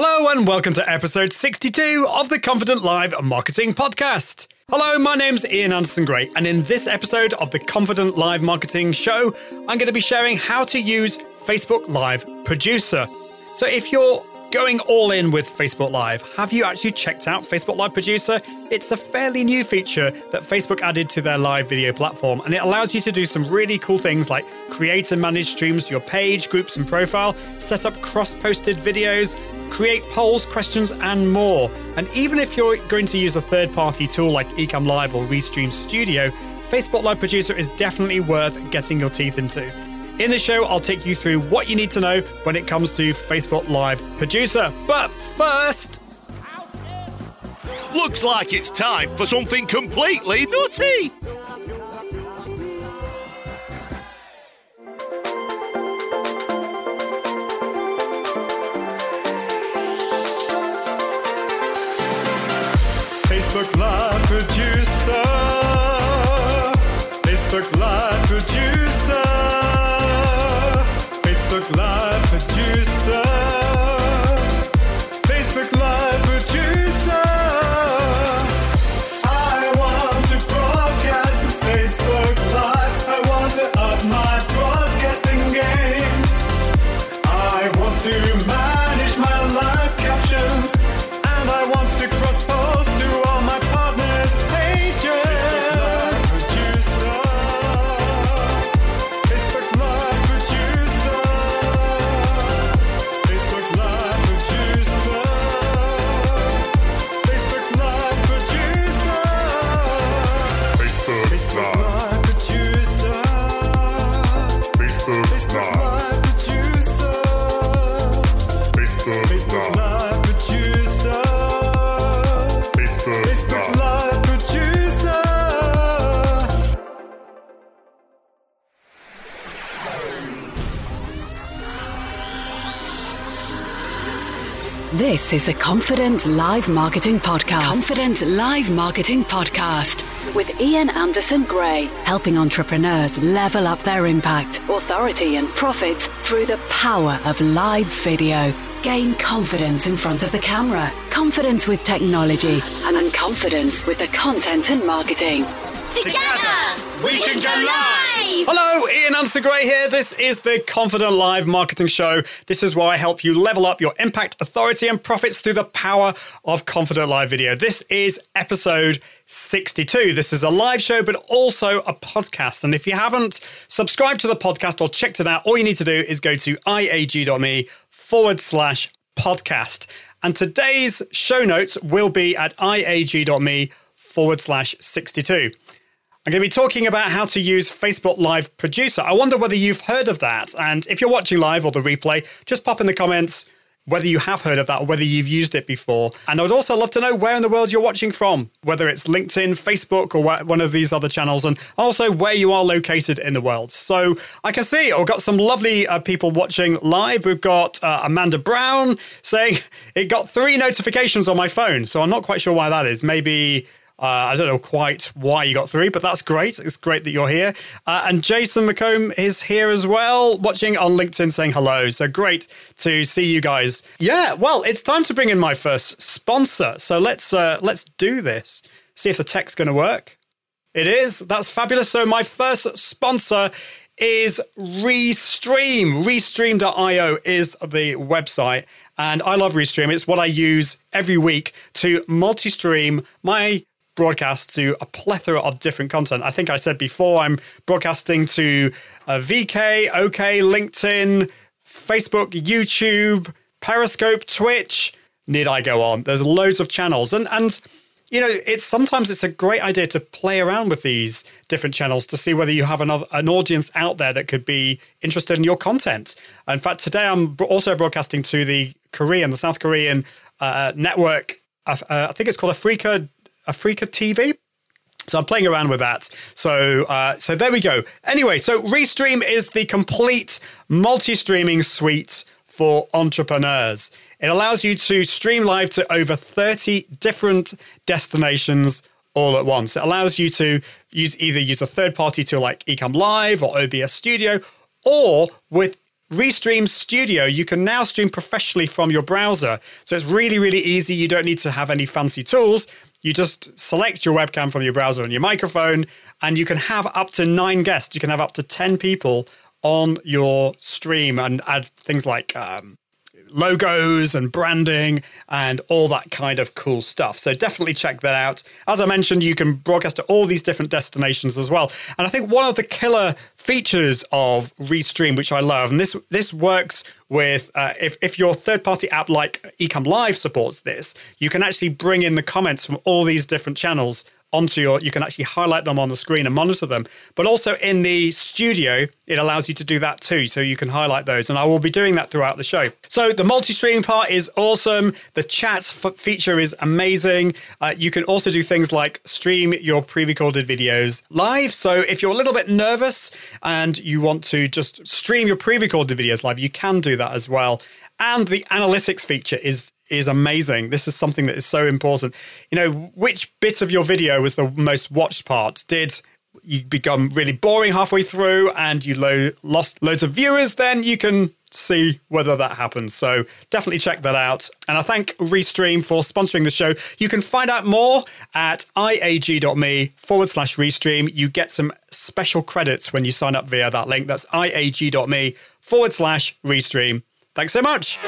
Hello, and welcome to episode 62 of the Confident Live Marketing Podcast. Hello, my name's Ian Anderson Gray, and in this episode of the Confident Live Marketing Show, I'm going to be sharing how to use Facebook Live Producer. So, if you're going all in with Facebook Live, have you actually checked out Facebook Live Producer? It's a fairly new feature that Facebook added to their live video platform, and it allows you to do some really cool things like create and manage streams to your page, groups, and profile, set up cross posted videos create polls, questions, and more. And even if you're going to use a third party tool like Ecamm Live or Restream Studio, Facebook Live Producer is definitely worth getting your teeth into. In the show, I'll take you through what you need to know when it comes to Facebook Live Producer. But first, Looks like it's time for something completely nutty. Facebook Live Producer. Facebook is the Confident Live Marketing Podcast. Confident Live Marketing Podcast with Ian Anderson Gray, helping entrepreneurs level up their impact, authority, and profits through the power of live video. Gain confidence in front of the camera, confidence with technology, and confidence with the content and marketing. Together, we can go live! Hello, Ian Anderson Gray here. This is the Confident Live Marketing Show. This is where I help you level up your impact, authority, and profits through the power of Confident Live Video. This is episode 62. This is a live show, but also a podcast. And if you haven't subscribed to the podcast or checked it out, all you need to do is go to iag.me forward slash podcast. And today's show notes will be at iag.me forward slash 62. I'm going to be talking about how to use Facebook Live Producer. I wonder whether you've heard of that. And if you're watching live or the replay, just pop in the comments whether you have heard of that or whether you've used it before. And I would also love to know where in the world you're watching from, whether it's LinkedIn, Facebook, or one of these other channels, and also where you are located in the world. So I can see I've got some lovely uh, people watching live. We've got uh, Amanda Brown saying it got three notifications on my phone. So I'm not quite sure why that is. Maybe. Uh, I don't know quite why you got three, but that's great. It's great that you're here. Uh, and Jason McComb is here as well, watching on LinkedIn saying hello. So great to see you guys. Yeah, well, it's time to bring in my first sponsor. So let's uh, let's do this. See if the tech's going to work. It is. That's fabulous. So my first sponsor is Restream. Restream.io is the website. And I love Restream. It's what I use every week to multi stream my broadcast to a plethora of different content. I think I said before, I'm broadcasting to uh, VK, OK, LinkedIn, Facebook, YouTube, Periscope, Twitch. Need I go on? There's loads of channels. And, and you know, it's sometimes it's a great idea to play around with these different channels to see whether you have another an audience out there that could be interested in your content. In fact, today I'm also broadcasting to the Korean, the South Korean uh, network. Uh, I think it's called Afreeca Afreeca TV. So I'm playing around with that. So uh, so there we go. Anyway, so Restream is the complete multi-streaming suite for entrepreneurs. It allows you to stream live to over 30 different destinations all at once. It allows you to use either use a third party tool like Ecamm Live or OBS Studio, or with Restream Studio, you can now stream professionally from your browser. So it's really, really easy. You don't need to have any fancy tools. You just select your webcam from your browser and your microphone, and you can have up to nine guests. You can have up to 10 people on your stream and add things like um, logos and branding and all that kind of cool stuff. So definitely check that out. As I mentioned, you can broadcast to all these different destinations as well. And I think one of the killer features of Restream, which I love, and this this works with uh, if if your third party app like Ecamm Live supports this, you can actually bring in the comments from all these different channels onto your you can actually highlight them on the screen and monitor them. But also in the studio it allows you to do that too so you can highlight those. And i will be doing that throughout the show. So the multi-stream part is awesome. The chat f- feature is amazing. Uh, you can also do things like stream your pre-recorded videos live. So if you're a little bit nervous and you want to just stream your pre-recorded videos live you can do that as well. And the analytics feature is is amazing. This is something that is so important. You know, which bit of your video was the most watched part? Did you become really boring halfway through and you lo- lost loads of viewers? Then you can see whether that happens. So definitely check that out. And I thank Restream for sponsoring the show. You can find out more at iag.me forward slash Restream. You get some special credits when you sign up via that link. That's iag.me forward slash Restream. Thanks so much.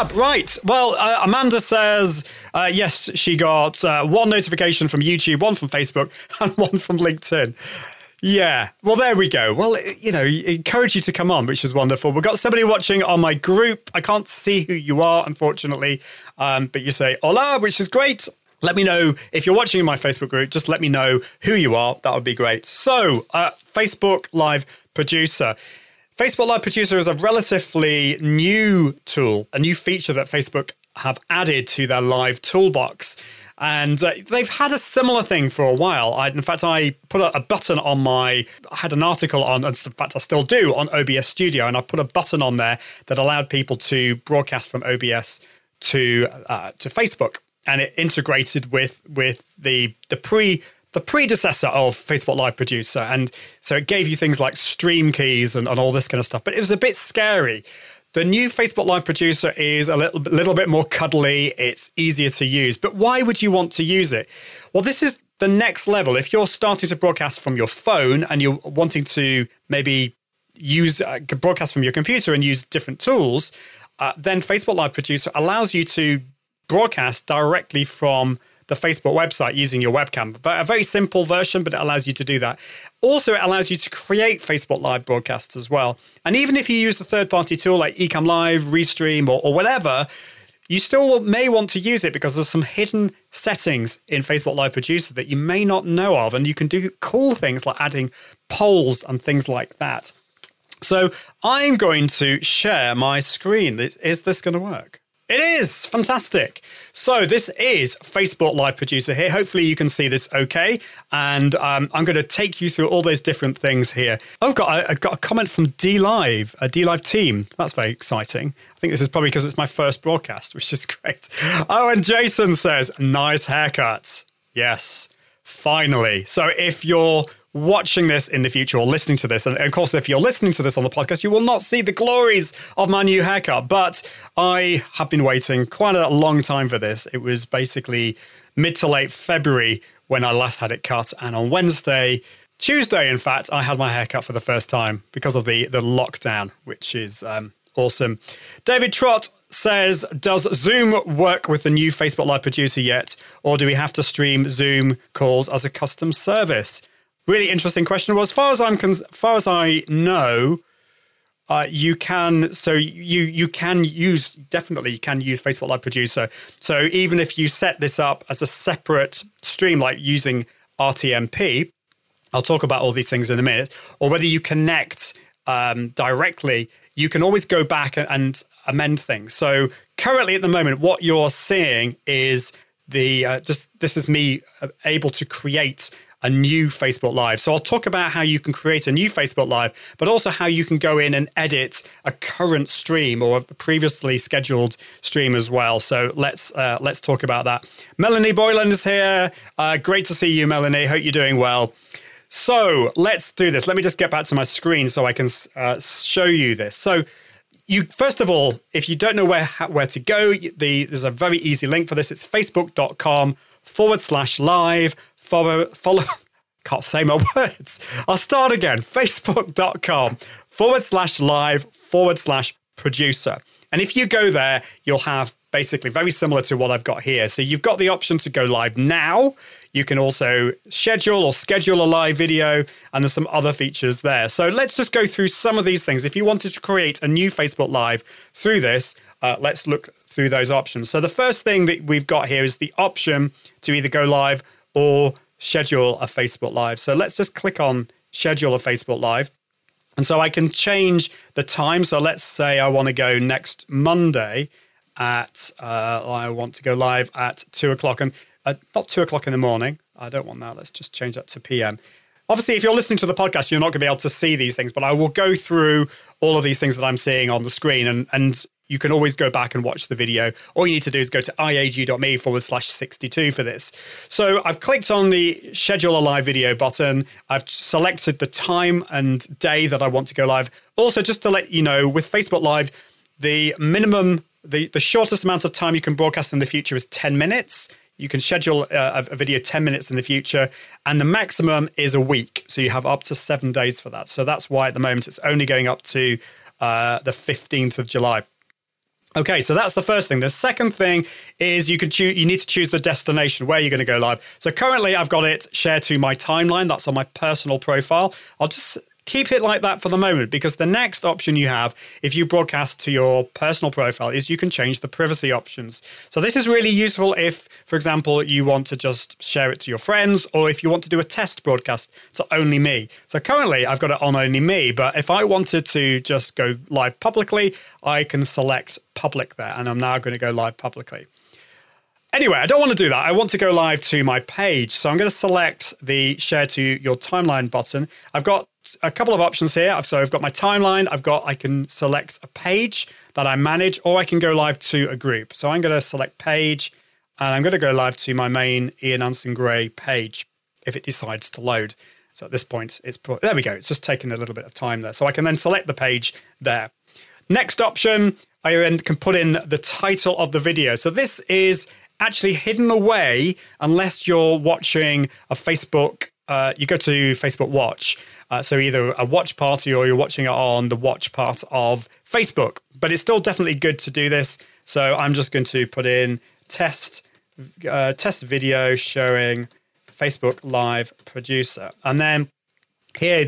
Fab, right. Well, uh, Amanda says, uh, yes, she got uh, one notification from YouTube, one from Facebook, and one from LinkedIn. Yeah. Well, there we go. Well, you know, encourage you to come on, which is wonderful. We've got somebody watching on my group. I can't see who you are, unfortunately, um, but you say hola, which is great. Let me know if you're watching in my Facebook group. Just let me know who you are. That would be great. So, uh, Facebook Live producer. Facebook Live Producer is a relatively new tool, a new feature that Facebook have added to their live toolbox. And uh, they've had a similar thing for a while. I, in fact, I put a, a, button on my, I had an article on, in fact, I still do, on OBS Studio, and I put a button on there that allowed people to broadcast from OBS to uh, to Facebook, and it integrated with with the the pre the predecessor of Facebook Live Producer. And so it gave you things like stream keys and, and all this kind of stuff. But it was a bit scary. The new Facebook Live Producer is a little, little bit more cuddly. It's easier to use. But why would you want to use it? Well, this is the next level. If you're starting to broadcast from your phone and you're wanting to maybe use uh, broadcast from your computer and use different tools, uh, then Facebook Live Producer allows you to broadcast directly from the Facebook website using your webcam. But a very simple version, but it allows you to do that. Also, it allows you to create Facebook Live broadcasts as well. And even if you use the third party tool like Ecamm Live, Restream, or, or whatever, you still may want to use it because there's some hidden settings in Facebook Live Producer that you may not know of. And you can do cool things like adding polls and things like that. So I'm going to share my screen. Is this going to work? It is fantastic. So this is Facebook Live Producer here. Hopefully you can see this okay. And um, I'm going to take you through all those different things here. I've got, I've got a comment from DLive, a DLive team. That's very exciting. I think this is probably because it's my first broadcast, which is great. Oh, and Jason says, nice haircut. Yes, finally. So if you're watching this in the future or listening to this, and of course, if you're listening to this on the podcast, you will not see the glories of my new haircut. But I have been waiting quite a long time for this. It was basically mid to late February when I last had it cut, and on Wednesday, Tuesday, in fact, I had my haircut for the first time because of the the lockdown, which is um, awesome. David Trott says, Does Zoom work with the new Facebook Live producer yet? Or do we have to stream Zoom calls as a custom service? Really interesting question. Well, as far as I'm cons- far as I know, uh, you can so you you can use definitely you can use Facebook Live Producer. So even if you set this up as a separate stream, like using RTMP, I'll talk about all these things in a minute, or whether you connect um, directly, you can always go back and, and amend things. So currently, at the moment, what you're seeing is the uh, just this is me uh, able to create a new Facebook Live. So I'll talk about how you can create a new Facebook Live, but also how you can go in and edit a current stream or a previously scheduled stream as well. So let's uh, let's talk about that. Melanie Boyland is here. Uh, great to see you, Melanie. Hope you're doing well. So let's do this. Let me just get back to my screen so I can uh, show you this. So you first of all, if you don't know where where to go, the, there's a very easy link for this. It's facebook.com forward slash live follow, follow, can't say my words. I'll start again. Facebook.com forward slash live forward slash producer. And if you go there, you'll have basically very similar to what I've got here. So you've got the option to go live now. You can also schedule or schedule a live video, and there's some other features there. So let's just go through some of these things. If you wanted to create a new Facebook Live through this, uh, let's look through those options. So the first thing that we've got here is the option to either go live or schedule a Facebook Live. So let's just click on schedule a Facebook Live. And so I can change the time. So let's say I want to go next Monday at, uh, I want to go live at two o'clock and uh, not two o'clock in the morning. I don't want that. Let's just change that to PM. Obviously, if you're listening to the podcast, you're not going to be able to see these things, but I will go through all of these things that I'm seeing on the screen. And, and you can always go back and watch the video. All you need to do is go to iag.me forward slash 62 for this. So I've clicked on the schedule a live video button. I've selected the time and day that I want to go live. Also, just to let you know, with Facebook Live, the minimum, the, the shortest amount of time you can broadcast in the future is 10 minutes. You can schedule a, a, video 10 minutes in the future, and the maximum is a week. So you have up to seven days for that. So that's why at the moment it's only going up to uh, the 15th of July. Okay, so that's the first thing. The second thing is you can choose. You need to choose the destination where you're going to go live. So currently, I've got it shared to my timeline. That's on my personal profile. I'll just keep it like that for the moment because the next option you have if you broadcast to your personal profile is you can change the privacy options. So this is really useful if, for example, you want to just share it to your friends or if you want to do a test broadcast to only me. So currently I've got it on only me, but if I wanted to just go live publicly, I can select public there and I'm now going to go live publicly. Anyway, I don't want to do that. I want to go live to my page. So I'm going to select the share to your timeline button. I've got a couple of options here. So I've got my timeline. I've got, I can select a page that I manage, or I can go live to a group. So I'm going to select page and I'm going to go live to my main Ian Anderson Gray page if it decides to load. So at this point, it's put, there we go. It's just taking a little bit of time there. So I can then select the page there. Next option, I then can put in the title of the video. So this is actually hidden away unless you're watching a Facebook. Uh, you go to Facebook Watch. Uh, so either a watch party or you're watching it on the watch part of Facebook. But it's still definitely good to do this. So I'm just going to put in test uh, test video showing Facebook Live producer, and then here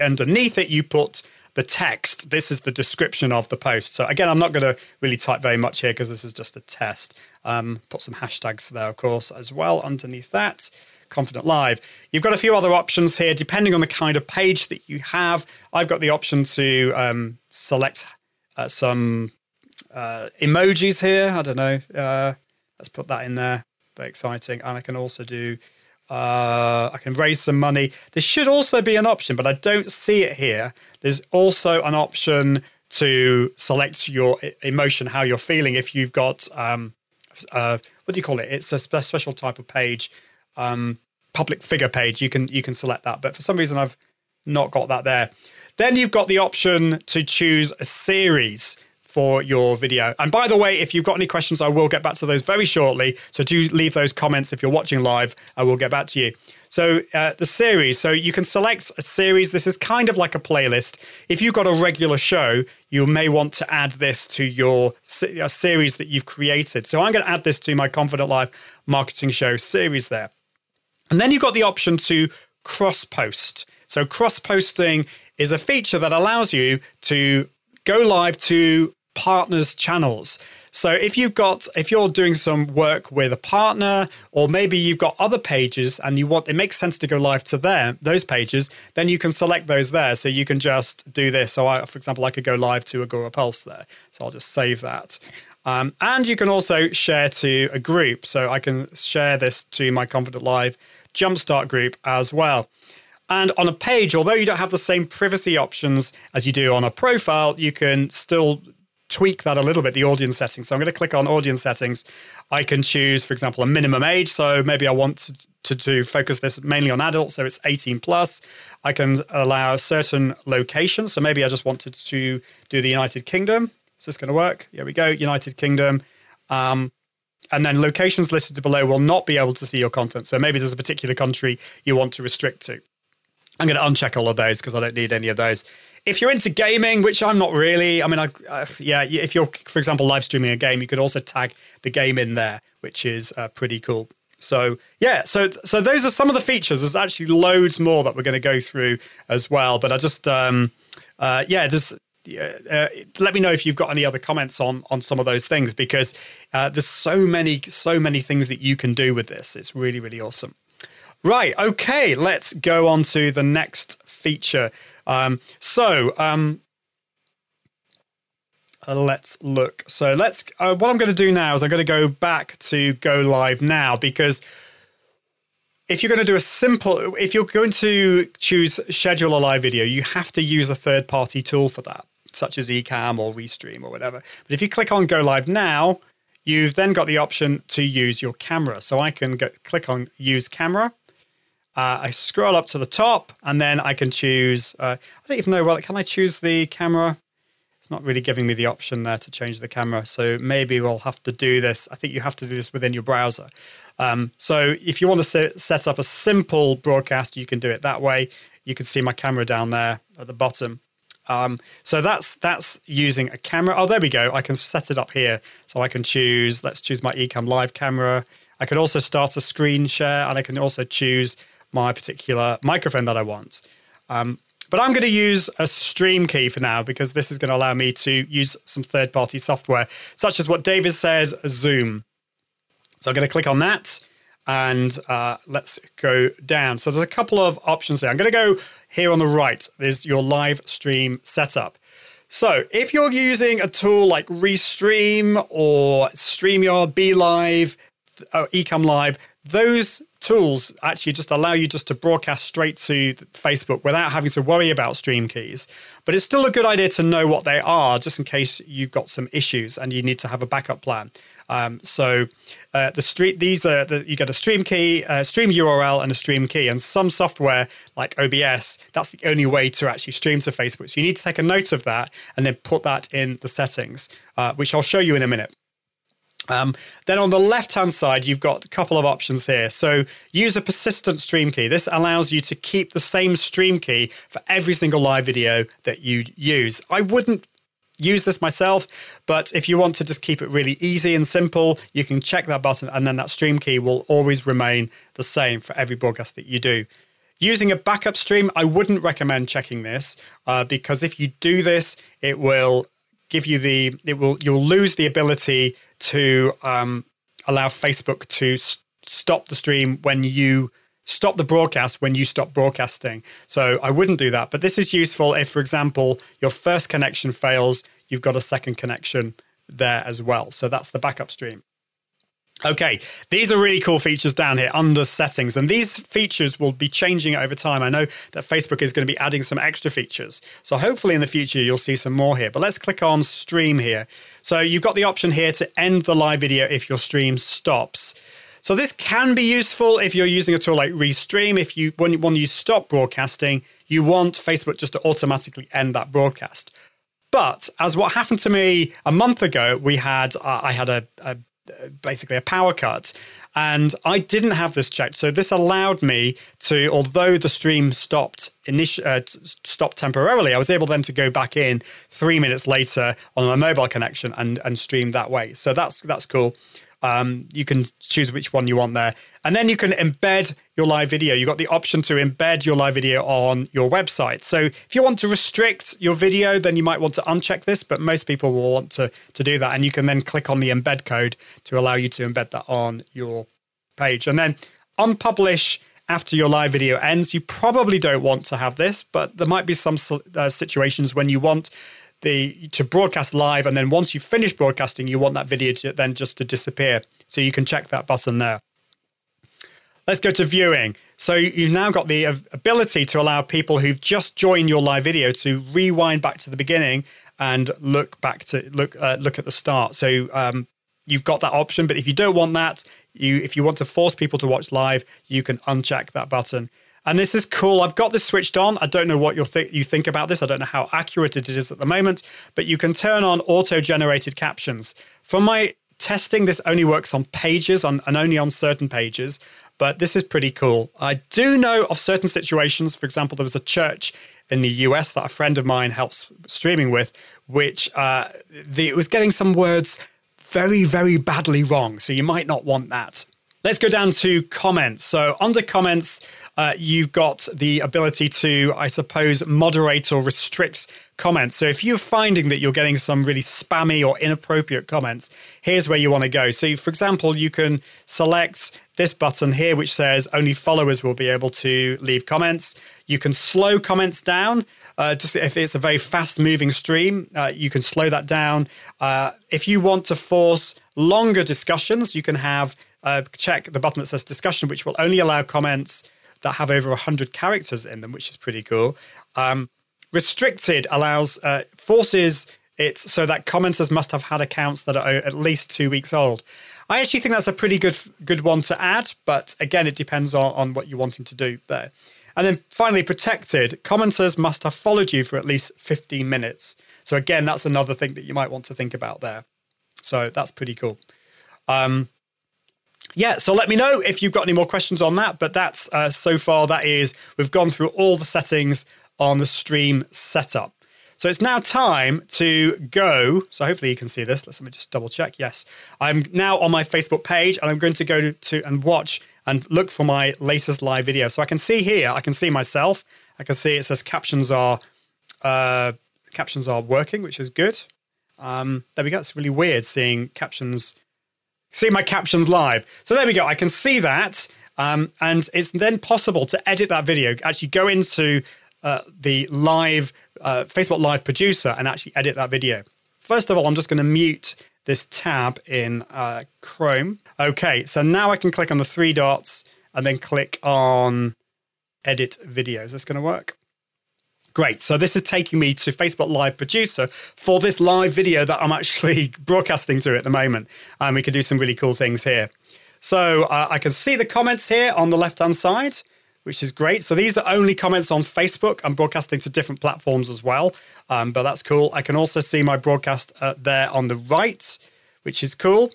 underneath it you put the text. This is the description of the post. So again, I'm not going to really type very much here because this is just a test. Um, put some hashtags there, of course, as well underneath that. Confident Live. You've got a few other options here depending on the kind of page that you have. I've got the option to um, select uh, some uh, emojis here. I don't know. Uh, let's put that in there. Very exciting. And I can also do uh, I can raise some money. There should also be an option, but I don't see it here. There's also an option to select your emotion, how you're feeling. If you've got, um, uh, what do you call it? It's a special type of page, um, public figure page. You can you can select that, but for some reason I've not got that there. Then you've got the option to choose a series for your video. And by the way, if you've got any questions, I will get back to those very shortly. So do leave those comments if you're watching live. I will get back to you. So uh, the series, so you can select a series. This is kind of like a playlist. If you've got a regular show, you may want to add this to your series that you've created. So I'm going to add this to my Confident Live marketing show series there. And then you've got the option to cross post. So cross posting is a feature that allows you to go live to partners' channels. So if you've got if you're doing some work with a partner or maybe you've got other pages and you want it makes sense to go live to them those pages, then you can select those there. So you can just do this. So I, for example, I could go live to Agorapulse there. So I'll just save that. Um, and you can also share to a group. So I can share this to my Confident Live Jumpstart group as well. And on a page, although you don't have the same privacy options as you do on a profile, you can still tweak that a little bit, the audience settings. So I'm going to click on audience settings. I can choose, for example, a minimum age. So maybe I want to, to, to focus this mainly on adults, so it's 18 plus. I can allow certain locations. So maybe I just wanted to do the United Kingdom. Is this going to work? Here we go, United Kingdom. Um, and then locations listed below will not be able to see your content. So maybe there's a particular country you want to restrict to. I'm going to uncheck all of those because I don't need any of those. If you're into gaming, which I'm not really, I mean, I, uh, yeah, if you're, for example, live streaming a game, you could also tag the game in there, which is uh, pretty cool. So yeah, so so those are some of the features. There's actually loads more that we're going to go through as well. But I just um, uh, yeah, there's uh, let me know if you've got any other comments on on some of those things because uh, there's so many so many things that you can do with this. It's really really awesome. Right, okay, let's go on to the next feature. Um, so, um, uh, let's look. So, let's. Uh, what I'm going to do now is I'm going to go back to go live now because if you're going to do a simple, if you're going to choose schedule a live video, you have to use a third party tool for that, such as Ecamm or Restream or whatever. But if you click on go live now, you've then got the option to use your camera. So I can go, click on use camera uh, I scroll up to the top and then I can choose. Uh, I don't even know. Well, can I choose the camera? It's not really giving me the option there to change the camera. So maybe we'll have to do this. I think you have to do this within your browser. Um, so if you want to set up a simple broadcast, you can do it that way. You can see my camera down there at the bottom. Um, so that's that's using a camera. Oh, there we go. I can set it up here. So I can choose. Let's choose my Ecamm Live camera. I can also start a screen share, and I can also choose my particular microphone that I want. Um, but I'm going to use a stream key for now because this is going to allow me to use some third party software, such as what David said, Zoom. So I'm going to click on that and uh, let's go down. So there's a couple of options here. I'm going to go here on the right. There's your live stream setup. So if you're using a tool like Restream or StreamYard, BeLive, uh, Ecamm Live, those tools actually just allow you just to broadcast straight to Facebook without having to worry about stream keys. But it's still a good idea to know what they are, just in case you've got some issues and you need to have a backup plan. Um, so uh, the street these are the, you get a stream key, a stream URL, and a stream key. And some software like OBS, that's the only way to actually stream to Facebook. So you need to take a note of that and then put that in the settings, uh, which I'll show you in a minute. Um, then on the left hand side, you've got a couple of options here. So use a persistent stream key. This allows you to keep the same stream key for every single live video that you use. I wouldn't use this myself, but if you want to just keep it really easy and simple, you can check that button and then that stream key will always remain the same for every broadcast that you do. Using a backup stream, I wouldn't recommend checking this uh, because if you do this, it will give you the it will you'll lose the ability to um, allow Facebook to st- stop the stream when you stop the broadcast when you stop broadcasting. So I wouldn't do that. But this is useful if, for example, your first connection fails, you've got a second connection there as well. So that's the backup stream. Okay, these are really cool features down here under settings, and these features will be changing over time. I know that Facebook is going to be adding some extra features, so hopefully in the future you'll see some more here. But let's click on stream here. So you've got the option here to end the live video if your stream stops. So this can be useful if you're using a tool like Restream. If you when, when you stop broadcasting, you want Facebook just to automatically end that broadcast. But as what happened to me a month ago, we had uh, I had a, a basically a power cut. And I didn't have this checked. So this allowed me to, although the stream stopped initi- uh, stopped temporarily, I was able then to go back in three minutes later on my mobile connection and, and stream that way. So that's that's cool. Um, you can choose which one you want there. And then you can embed your live video. You've got the option to embed your live video on your website. So if you want to restrict your video, then you might want to uncheck this, but most people will want to, to do that. And you can then click on the embed code to allow you to embed that on your page. And then unpublish after your live video ends. You probably don't want to have this, but there might be some uh, situations when you want the to broadcast live, and then once you finish broadcasting, you want that video to then just to disappear. So you can check that button there. Let's go to viewing. So you've now got the ability to allow people who've just joined your live video to rewind back to the beginning and look back to look uh, look at the start. So um, you've got that option. But if you don't want that, you if you want to force people to watch live, you can uncheck that button. And this is cool. I've got this switched on. I don't know what you th- you think about this. I don't know how accurate it is at the moment, but you can turn on auto-generated captions. From my testing, this only works on pages on, and only on certain pages but this is pretty cool. I do know of certain situations. For example, there was a church in the US that a friend of mine helps streaming with, which uh, the, it was getting some words very, very badly wrong. So you might not want that. Let's go down to comments. So under comments, uh, you've got the ability to, I suppose, moderate or restrict comments. So if you're finding that you're getting some really spammy or inappropriate comments, here's where you want to go. So, for example, you can select this button here, which says only followers will be able to leave comments. You can slow comments down. Uh, just if it's a very fast moving stream, uh, you can slow that down. Uh, if you want to force longer discussions, you can have uh, check the button that says discussion, which will only allow comments that have over 100 characters in them, which is pretty cool. Um, restricted allows, uh, forces it so that commenters must have had accounts that are at least two weeks old. I actually think that's a pretty good good one to add, but again, it depends on, on what you're wanting to do there. And then finally, protected commenters must have followed you for at least 15 minutes. So again, that's another thing that you might want to think about there. So that's pretty cool. Um, yeah, so let me know if you've got any more questions on that. But that's uh, so far, that is, we've gone through all the settings on the stream setup. So it's now time to go. So hopefully you can see this. Let's let me just double check. Yes, I'm now on my Facebook page and I'm going to go to, to and watch and look for my latest live video. So I can see here, I can see myself. I can see it says captions are uh, captions are working, which is good. Um, there we go. It's really weird seeing captions see my captions live. So there we go. I can see that. Um, and it's then possible to edit that video, actually go into uh, the live uh, Facebook Live producer and actually edit that video. First of all, I'm just going to mute this tab in uh, Chrome. Okay, so now I can click on the three dots and then click on edit videos. Is this going to work? Great. So this is taking me to Facebook Live Producer for this live video that I'm actually broadcasting to at the moment. And we can do some really cool things here. So uh, I can see the comments here on the left hand side, which is great. So these are only comments on Facebook. I'm broadcasting to different platforms as well, um, but that's cool. I can also see my broadcast uh, there on the right, which is cool.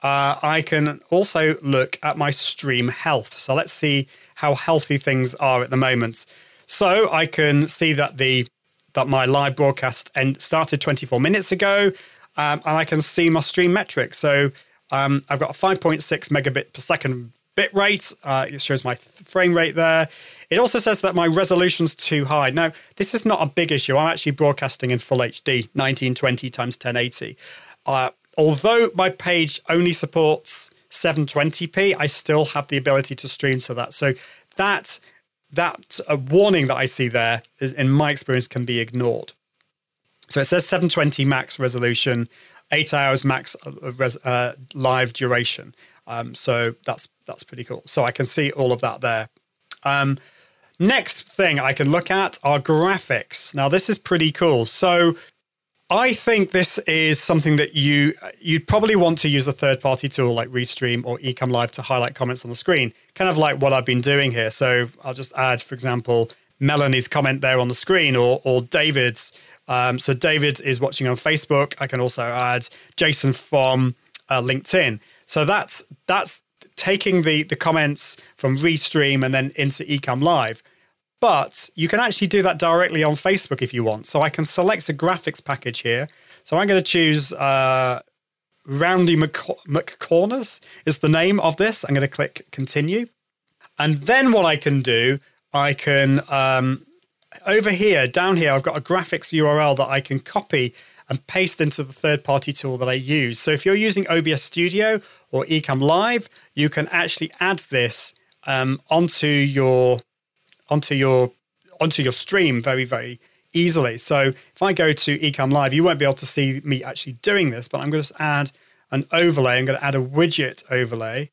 Uh, I can also look at my stream health. So let's see how healthy things are at the moment. So I can see that the that my live broadcast end, started 24 minutes ago, um, and I can see my stream metrics. So um, I've got a 5.6 megabit per second bit rate. Uh, it shows my th- frame rate there. It also says that my resolution's too high. Now, this is not a big issue. I'm actually broadcasting in full HD, 1920 times 1080. Uh, although my page only supports 720p, I still have the ability to stream to that. So that that warning that I see there, is, in my experience, can be ignored. So it says 720 max resolution, eight hours max res, uh, live duration. Um, so that's that's pretty cool. So I can see all of that there. Um, next thing I can look at are graphics. Now this is pretty cool. So I think this is something that you you'd probably want to use a third party tool like Restream or Ecamm Live to highlight comments on the screen, kind of like what I've been doing here. So I'll just add, for example, Melanie's comment there on the screen or or David's. Um, so David is watching on Facebook. I can also add Jason from uh, LinkedIn. So that's that's taking the the comments from Restream and then into Ecamm Live. But you can actually do that directly on Facebook if you want. So I can select a graphics package here. So I'm going to choose uh, Roundy McCorners is the name of this. I'm going to click continue. And then what I can do, I can, um, over here, down here, I've got a graphics URL that I can copy and paste into the third party tool that I use. So if you're using OBS Studio or Ecamm Live, you can actually add this um, onto your onto your onto your stream very very easily. So if I go to Ecamm Live, you won't be able to see me actually doing this, but I'm going to add an overlay. I'm going to add a widget overlay.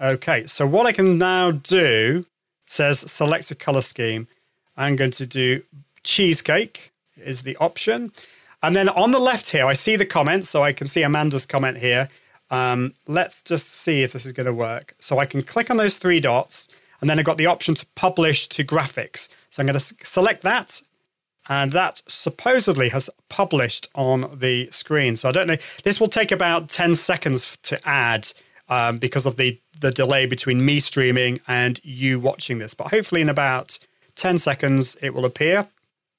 Okay, so what I can now do says select a color scheme. I'm going to do cheesecake is the option. And then on the left here, I see the comments. So I can see Amanda's comment here. Um, let's just see if this is going to work. So I can click on those three dots and then I've got the option to publish to graphics. So I'm going to select that and that supposedly has published on the screen. So I don't know. This will take about 10 seconds to add um, because of the, the delay between me streaming and you watching this. But hopefully, in about 10 seconds, it will appear.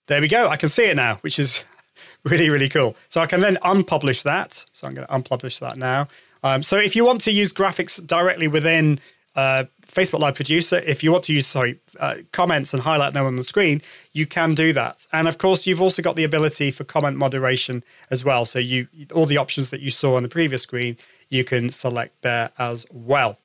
There we go. I can see it now, which is really, really cool. So I can then unpublish that. So I'm going to unpublish that now. Um, so if you want to use graphics directly within uh, Facebook Live Producer, if you want to use sorry uh, comments and highlight them on the screen, you can do that. And of course, you've also got the ability for comment moderation as well. So you all the options that you saw on the previous screen, you can select there as well.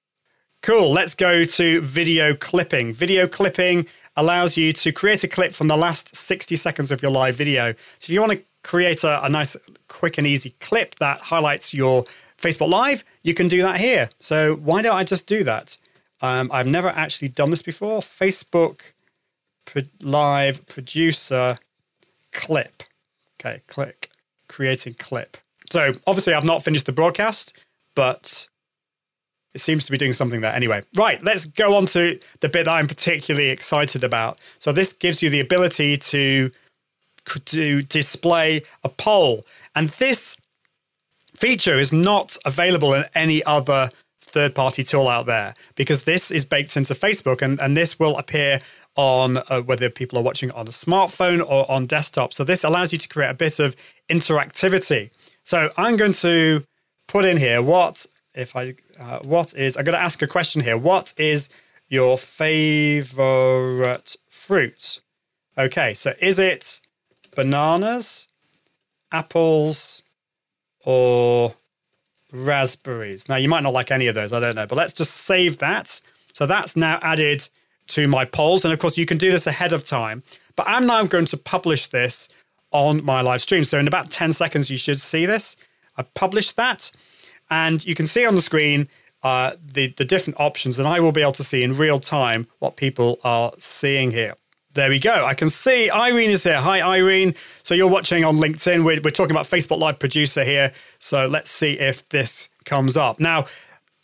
Cool. Let's go to video clipping. Video clipping allows you to create a clip from the last 60 seconds of your live video. So if you want to create a, a nice, quick and easy clip that highlights your Facebook Live, you can do that here. So why don't I just do that? Um, I've never actually done this before. Facebook pro- Live Producer Clip. Okay, click creating clip. So obviously, I've not finished the broadcast, but it seems to be doing something there. Anyway, right, let's go on to the bit that I'm particularly excited about. So this gives you the ability to to display a poll, and this feature is not available in any other third party tool out there because this is baked into Facebook and, and this will appear on uh, whether people are watching on a smartphone or on desktop. So this allows you to create a bit of interactivity. So I'm going to put in here what if I uh, what is I'm going to ask a question here. What is your favorite fruit? Okay, so is it bananas, apples, or raspberries. Now, you might not like any of those, I don't know, but let's just save that. So that's now added to my polls. And of course, you can do this ahead of time. But I'm now going to publish this on my live stream. So in about 10 seconds, you should see this. I published that. And you can see on the screen uh, the, the different options. And I will be able to see in real time what people are seeing here. There we go. I can see Irene is here. Hi, Irene. So you're watching on LinkedIn. We're, we're talking about Facebook Live Producer here. So let's see if this comes up. Now,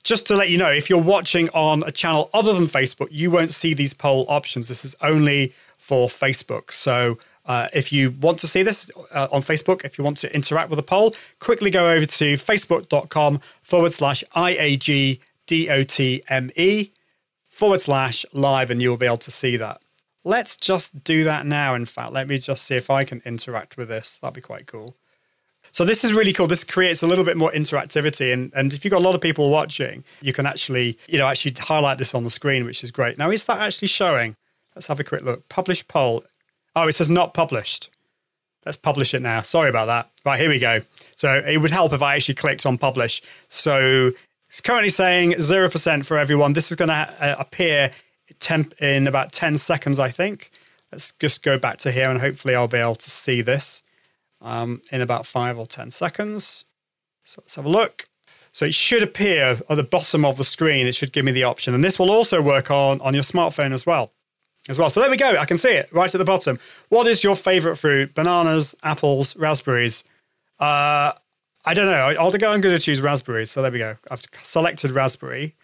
just to let you know, if you're watching on a channel other than Facebook, you won't see these poll options. This is only for Facebook. So uh, if you want to see this uh, on Facebook, if you want to interact with a poll, quickly go over to facebook.com forward slash IAGDOTME forward slash live and you will be able to see that. Let's just do that now, in fact. Let me just see if I can interact with this. That'd be quite cool. So this is really cool. This creates a little bit more interactivity. And, and if you've got a lot of people watching, you can actually, you know, actually highlight this on the screen, which is great. Now, is that actually showing? Let's have a quick look. Publish poll. Oh, it says not published. Let's publish it now. Sorry about that. Right, here we go. So it would help if I actually clicked on publish. So it's currently saying 0% for everyone. This is going to uh, appear temp in about 10 seconds, I think. Let's just go back to here and hopefully I'll be able to see this um, in about five or 10 seconds. So let's have a look. So it should appear at the bottom of the screen. It should give me the option. And this will also work on, on your smartphone as well. As well. So there we go. I can see it right at the bottom. What is your favorite fruit? Bananas, apples, raspberries. Uh, I don't know. I'll go. I'm going to choose raspberries. So there we go. I've selected raspberry.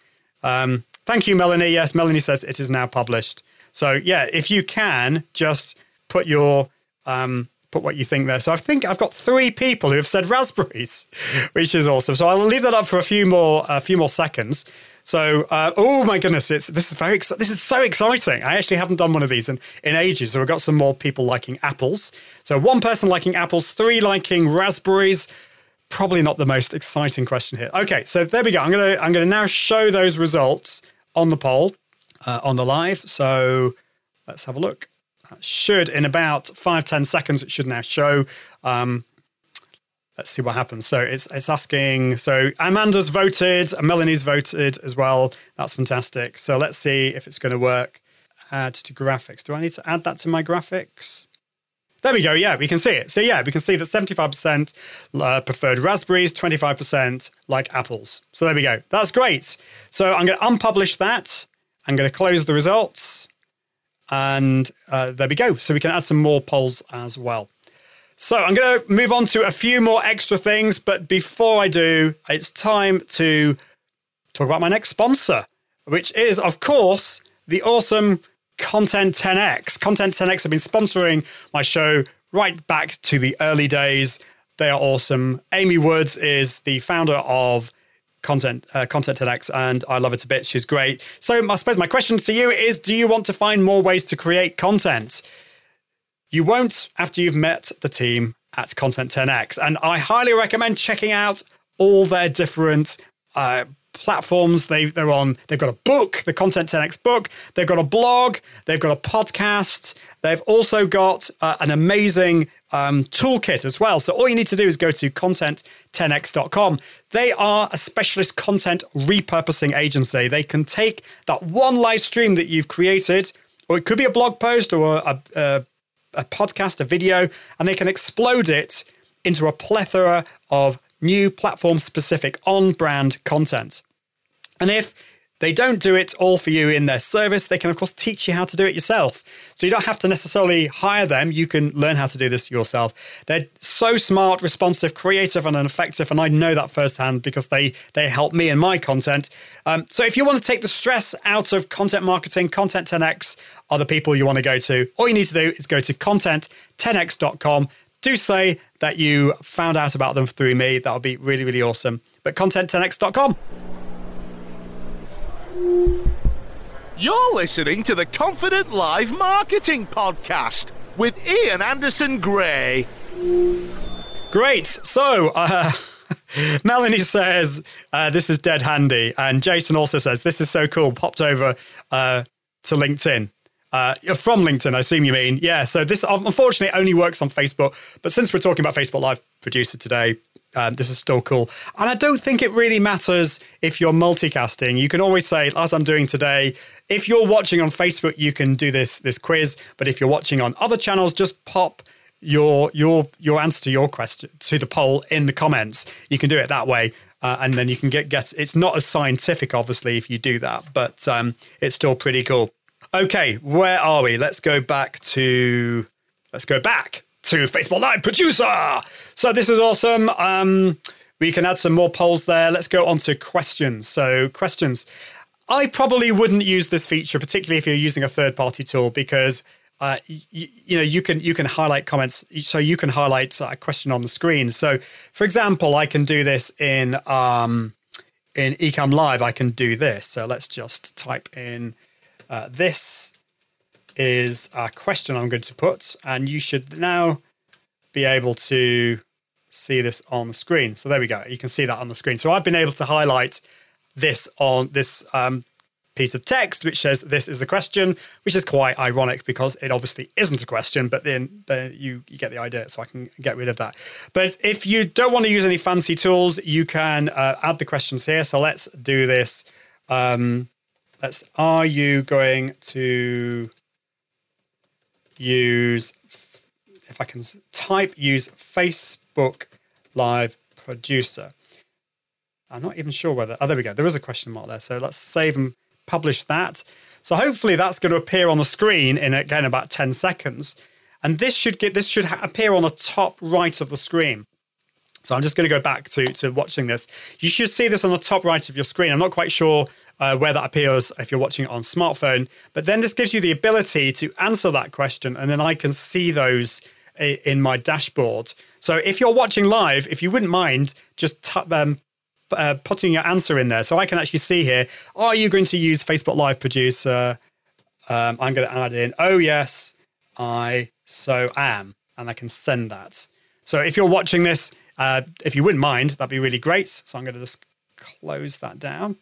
Um, Thank you, Melanie. Yes, Melanie says it is now published. So yeah, if you can just put your um, put what you think there. So I think I've got three people who have said raspberries, which is awesome. So I'll leave that up for a few more a few more seconds. So uh, oh my goodness, it's this is very this is so exciting. I actually haven't done one of these in in ages. So we've got some more people liking apples. So one person liking apples, three liking raspberries, probably not the most exciting question here. Okay, so there we go. I'm gonna I'm gonna now show those results on the poll uh, on the live. So let's have a look. That should in about five ten seconds. It should now show. Um, let's see what happens. So it's it's asking. So Amanda's voted, Melanie's voted as well. That's fantastic. So let's see if it's going to work. Add to graphics. Do I need to add that to my graphics? There we go. Yeah, we can see it. So yeah, we can see that 75% uh, preferred raspberries, 25% like apples. So there we go. That's great. So I'm going to unpublish that. I'm going to close the results. And uh, there we go. So we can add some more polls as well. So I'm going to move on to a few more extra things. But before I do, it's time to talk about my next sponsor, which is, of course, the awesome Content 10X. Content 10X have been sponsoring my show right back to the early days. They are awesome. Amy Woods is the founder of Content uh, Content 10X, and I love it a bit. She's great. So, I suppose my question to you is: Do you want to find more ways to create content? You won't after you've met the team at Content 10X, and I highly recommend checking out all their different uh, platforms. They they're on. They've got a book, the Content 10x book. They've got a blog. They've got a podcast. They've also got uh, an amazing um, toolkit as well. So all you need to do is go to content10x.com. They are a specialist content repurposing agency. They can take that one live stream that you've created, or it could be a blog post or a, a, a podcast, a video, and they can explode it into a plethora of new platform specific on brand content. And if they don't do it all for you in their service. They can, of course, teach you how to do it yourself. So you don't have to necessarily hire them. You can learn how to do this yourself. They're so smart, responsive, creative, and effective. And I know that firsthand because they, they help me in my content. Um, so if you want to take the stress out of content marketing, Content 10X are the people you want to go to. All you need to do is go to content10x.com. Do say that you found out about them through me. That would be really, really awesome. But content10x.com. You're listening to the Confident Live Marketing Podcast with Ian Anderson Gray. Great. So, uh, Melanie says, uh, This is dead handy. And Jason also says, This is so cool. Popped over uh, to LinkedIn. Uh, from LinkedIn, I assume you mean. Yeah, so this unfortunately only works on Facebook. But since we're talking about Facebook Live Producer today, um, this is still cool. And I don't think it really matters if you're multicasting. You can always say, as I'm doing today, if you're watching on Facebook, you can do this this quiz. But if you're watching on other channels, just pop your your your answer to your question to the poll in the comments. You can do it that way. Uh, and then you can get get it's not as scientific obviously if you do that but um, it's still pretty cool okay where are we let's go back to let's go back to Facebook Live Producer. So this is awesome. Um, we can add some more polls there. Let's go on to questions. So questions. I probably wouldn't use this feature, particularly if you're using a third-party tool, because uh, y- you know you can you can highlight comments. So you can highlight a question on the screen. So, for example, I can do this in um, in Ecamm Live. I can do this. So let's just type in uh, this is a question I'm going to put, and you should now be able to see this on the screen. So there we go. You can see that on the screen. So I've been able to highlight this on this um, piece of text which says this is a question, which is quite ironic because it obviously isn't a question, but then, you, you get the idea. So I can get rid of that. But if you don't want to use any fancy tools, you can uh, add the questions here. So let's do this. Um, let's, are you going to use, if I can type, use Facebook Live Producer. I'm not even sure whether, oh, there we go. There is a question mark there. So let's save and publish that. So hopefully that's going to appear on the screen in again about 10 seconds. And this should get this should appear on the top right of the screen. So I'm just going to go back to, to watching this. You should see this on the top right of your screen. I'm not quite sure uh, where that appears if you're watching it on smartphone. But then this gives you the ability to answer that question, and then I can see those in my dashboard. So if you're watching live, if you wouldn't mind just t- um, uh, putting your answer in there, so I can actually see here: Are you going to use Facebook Live Producer? Um, I'm going to add in. Oh yes, I so am, and I can send that. So if you're watching this, uh, if you wouldn't mind, that'd be really great. So I'm going to just close that down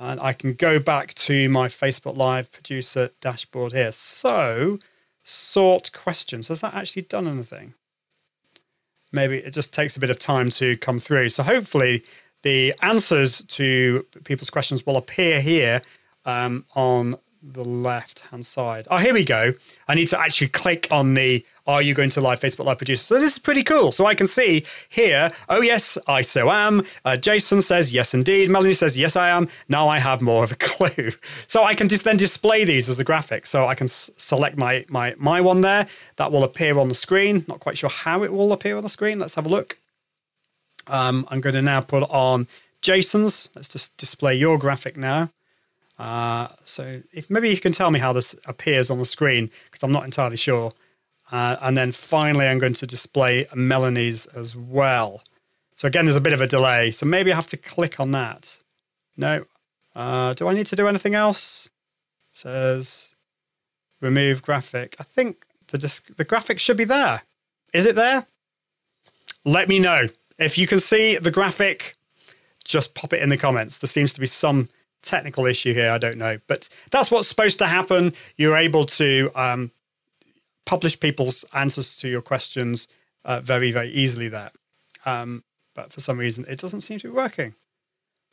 and I can go back to my Facebook Live producer dashboard here. So, sort questions. Has that actually done anything? Maybe it just takes a bit of time to come through. So, hopefully, the answers to people's questions will appear here um, on the left hand side. Oh, here we go. I need to actually click on the Are you going to live Facebook Live Producer? So this is pretty cool. So I can see here, oh, yes, I so am. Uh, Jason says, yes, indeed. Melanie says, yes, I am. Now I have more of a clue. So I can just then display these as a graphic. So I can select my, my, my one there. That will appear on the screen. Not quite sure how it will appear on the screen. Let's have a look. Um, I'm going to now put on Jason's. Let's just display your graphic now. Uh, so if maybe you can tell me how this appears on the screen because I'm not entirely sure. Uh, and then finally, I'm going to display Melanie's as well. So again, there's a bit of a delay. So maybe I have to click on that. No. Uh, do I need to do anything else? says remove graphic. I think the disc- the graphic should be there. Is it there? Let me know if you can see the graphic. Just pop it in the comments. There seems to be some technical issue here. I don't know, but that's what's supposed to happen. You're able to um, publish people's answers to your questions uh, very, very easily there. Um, but for some reason, it doesn't seem to be working.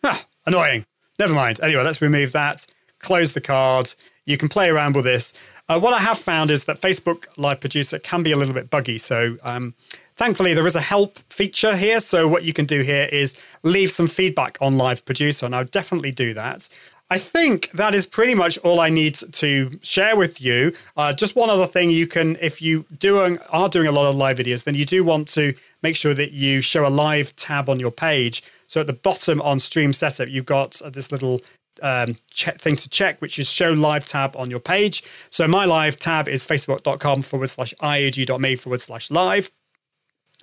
Ah, annoying. Never mind. Anyway, let's remove that. Close the card. You can play around with this. Uh, what I have found is that Facebook Live Producer can be a little bit buggy. So, um, thankfully, there is a help feature here. So, what you can do here is leave some feedback on Live Producer, and I would definitely do that. I think that is pretty much all I need to share with you. Uh, just one other thing you can, if you doing are doing a lot of live videos, then you do want to make sure that you show a live tab on your page. So at the bottom on Stream Setup, you've got uh, this little um, check, thing to check, which is show live tab on your page. So my live tab is facebook.com forward slash iag.me forward slash live.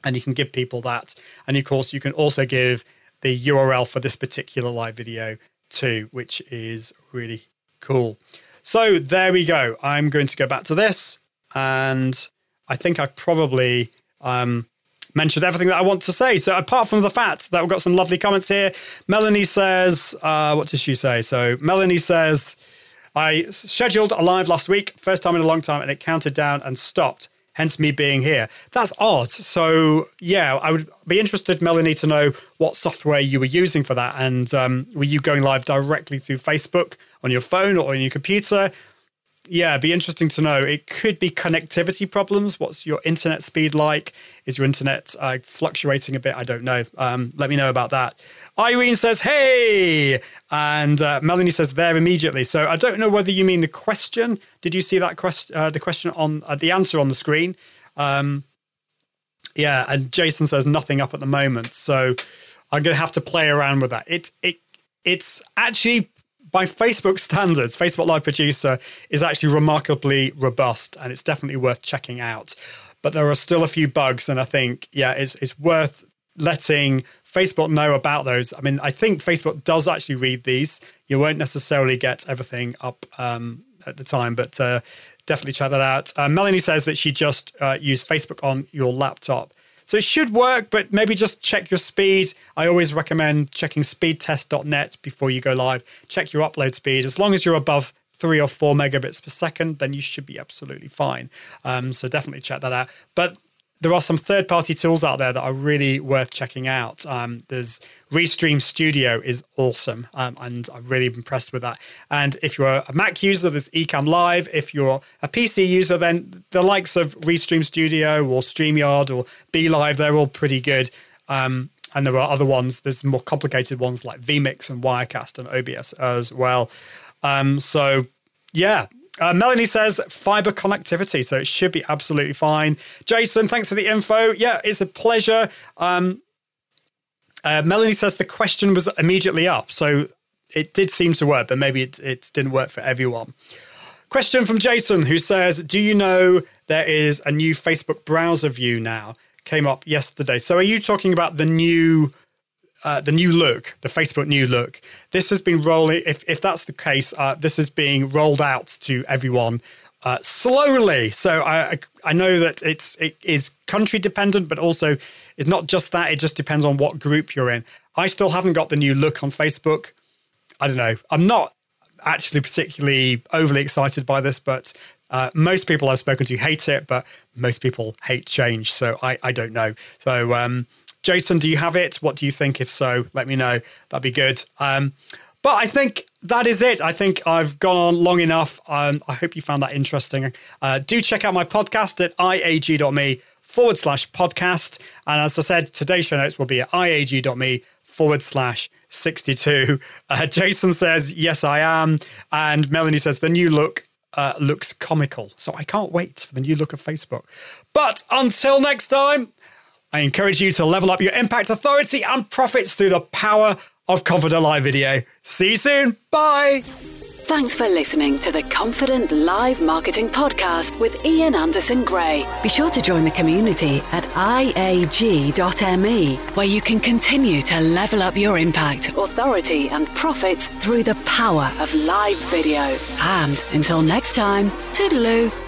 And you can give people that. And of course, you can also give the URL for this particular live video too, which is really cool. So there we go. I'm going to go back to this. And I think I've probably um, mentioned everything that I want to say. So apart from the fact that we've got some lovely comments here, Melanie says, uh, what does she say? So Melanie says, I scheduled a live last week, first time in a long time, and it counted down and stopped. Hence me being here. That's odd. So yeah, I would be interested, Melanie, to know what software you were using for that, and um, were you going live directly through Facebook on your phone or on your computer? yeah, be interesting to know. It could be connectivity problems. What's your internet speed like? Is your internet uh, fluctuating a bit? I don't know. Um, let me know about that. Irene says, "Hey," and uh, Melanie says, "There immediately." So I don't know whether you mean the question. Did you see that question? Uh, the question on uh, the answer on the screen. Um, yeah, and Jason says nothing up at the moment. So I'm going to have to play around with that. It it it's actually by Facebook standards, Facebook Live Producer is actually remarkably robust and it's definitely worth checking out. But there are still a few bugs, and I think, yeah, it's, it's worth letting Facebook know about those. I mean, I think Facebook does actually read these. You won't necessarily get everything up um, at the time, but uh, definitely check that out. Uh, Melanie says that she just uh, used Facebook on your laptop. So it should work, but maybe just check your speed. I always recommend checking speedtest.net before you go live. Check your upload speed. As long as you're above three or four megabits per second, then you should be absolutely fine. Um, so definitely check that out. But there are some third party tools out there that are really worth checking out. Um, there's Restream Studio is awesome, um, and I'm really impressed with that. And if you're a Mac user, there's Ecamm Live. If you're a PC user, then the likes of Restream Studio or StreamYard or BeLive, they're all pretty good. Um, and there are other ones. There's more complicated ones like vMix and Wirecast and OBS as well. Um, so yeah, uh, Melanie says fiber connectivity, so it should be absolutely fine. Jason, thanks for the info. Yeah, it's a pleasure. Um, uh, Melanie says the question was immediately up, so it did seem to work, but maybe it, it didn't work for everyone. Question from Jason, who says, "Do you know there is a new Facebook browser view now? Came up yesterday. So are you talking about the new?" Uh, the new look, the Facebook new look. This has been rolling. If if that's the case, uh, this is being rolled out to everyone uh, slowly. So I I know that it's it is country dependent, but also it's not just that. It just depends on what group you're in. I still haven't got the new look on Facebook. I don't know. I'm not actually particularly overly excited by this, but uh, most people I've spoken to hate it, but most people hate change. So I, I don't know. So um, Jason, do you have it? What do you think? If so, let me know. That'd be good. Um, but I think that is it. I think I've gone on long enough. Um, I hope you found that interesting. Uh, do check out my podcast at iag.me forward slash podcast. And as I said, today's show notes will be at iag.me forward slash 62. Uh, Jason says, Yes, I am. And Melanie says, The new look uh, looks comical. So I can't wait for the new look of Facebook. But until next time, I encourage you to level up your impact, authority, and profits through the power of Confident Live Video. See you soon. Bye. Thanks for listening to the Confident Live Marketing Podcast with Ian Anderson Gray. Be sure to join the community at iag.me, where you can continue to level up your impact, authority, and profits through the power of live video. And until next time, toodaloo.